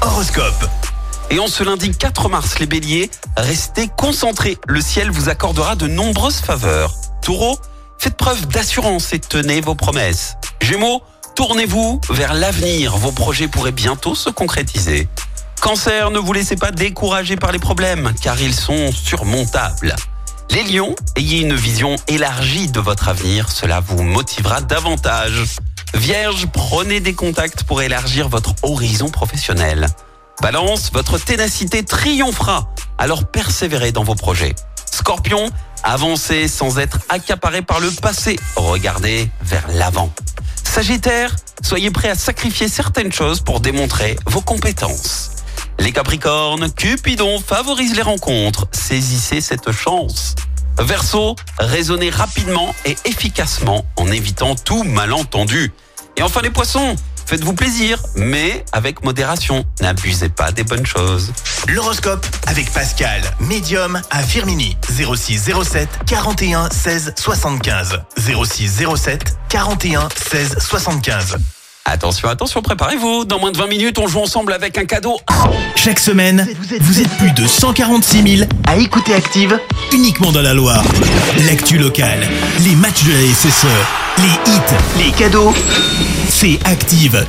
Horoscope. Et en ce lundi 4 mars, les béliers, restez concentrés. Le ciel vous accordera de nombreuses faveurs. Taureau, faites preuve d'assurance et tenez vos promesses. Gémeaux, tournez-vous vers l'avenir. Vos projets pourraient bientôt se concrétiser. Cancer, ne vous laissez pas décourager par les problèmes, car ils sont surmontables. Les lions, ayez une vision élargie de votre avenir, cela vous motivera davantage. Vierge, prenez des contacts pour élargir votre horizon professionnel. Balance, votre ténacité triomphera, alors persévérez dans vos projets. Scorpion, avancez sans être accaparé par le passé, regardez vers l'avant. Sagittaire, soyez prêt à sacrifier certaines choses pour démontrer vos compétences. Les Capricornes, Cupidon favorise les rencontres, saisissez cette chance. Verseau, raisonnez rapidement et efficacement en évitant tout malentendu. Et enfin les poissons, faites-vous plaisir, mais avec modération. N'abusez pas des bonnes choses. L'horoscope avec Pascal, médium à Firmini. 06 07 41 16 75. 06 07 41 16 75. Attention, attention, préparez-vous. Dans moins de 20 minutes, on joue ensemble avec un cadeau. Chaque semaine, vous êtes plus de 146 000 à écouter Active uniquement dans la Loire. L'actu locale, les matchs de la SSE, les hits, les cadeaux, c'est Active.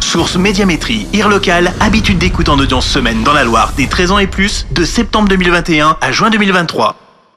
Source Médiamétrie, IR local, habitude d'écoute en audience semaine dans la Loire des 13 ans et plus, de septembre 2021 à juin 2023.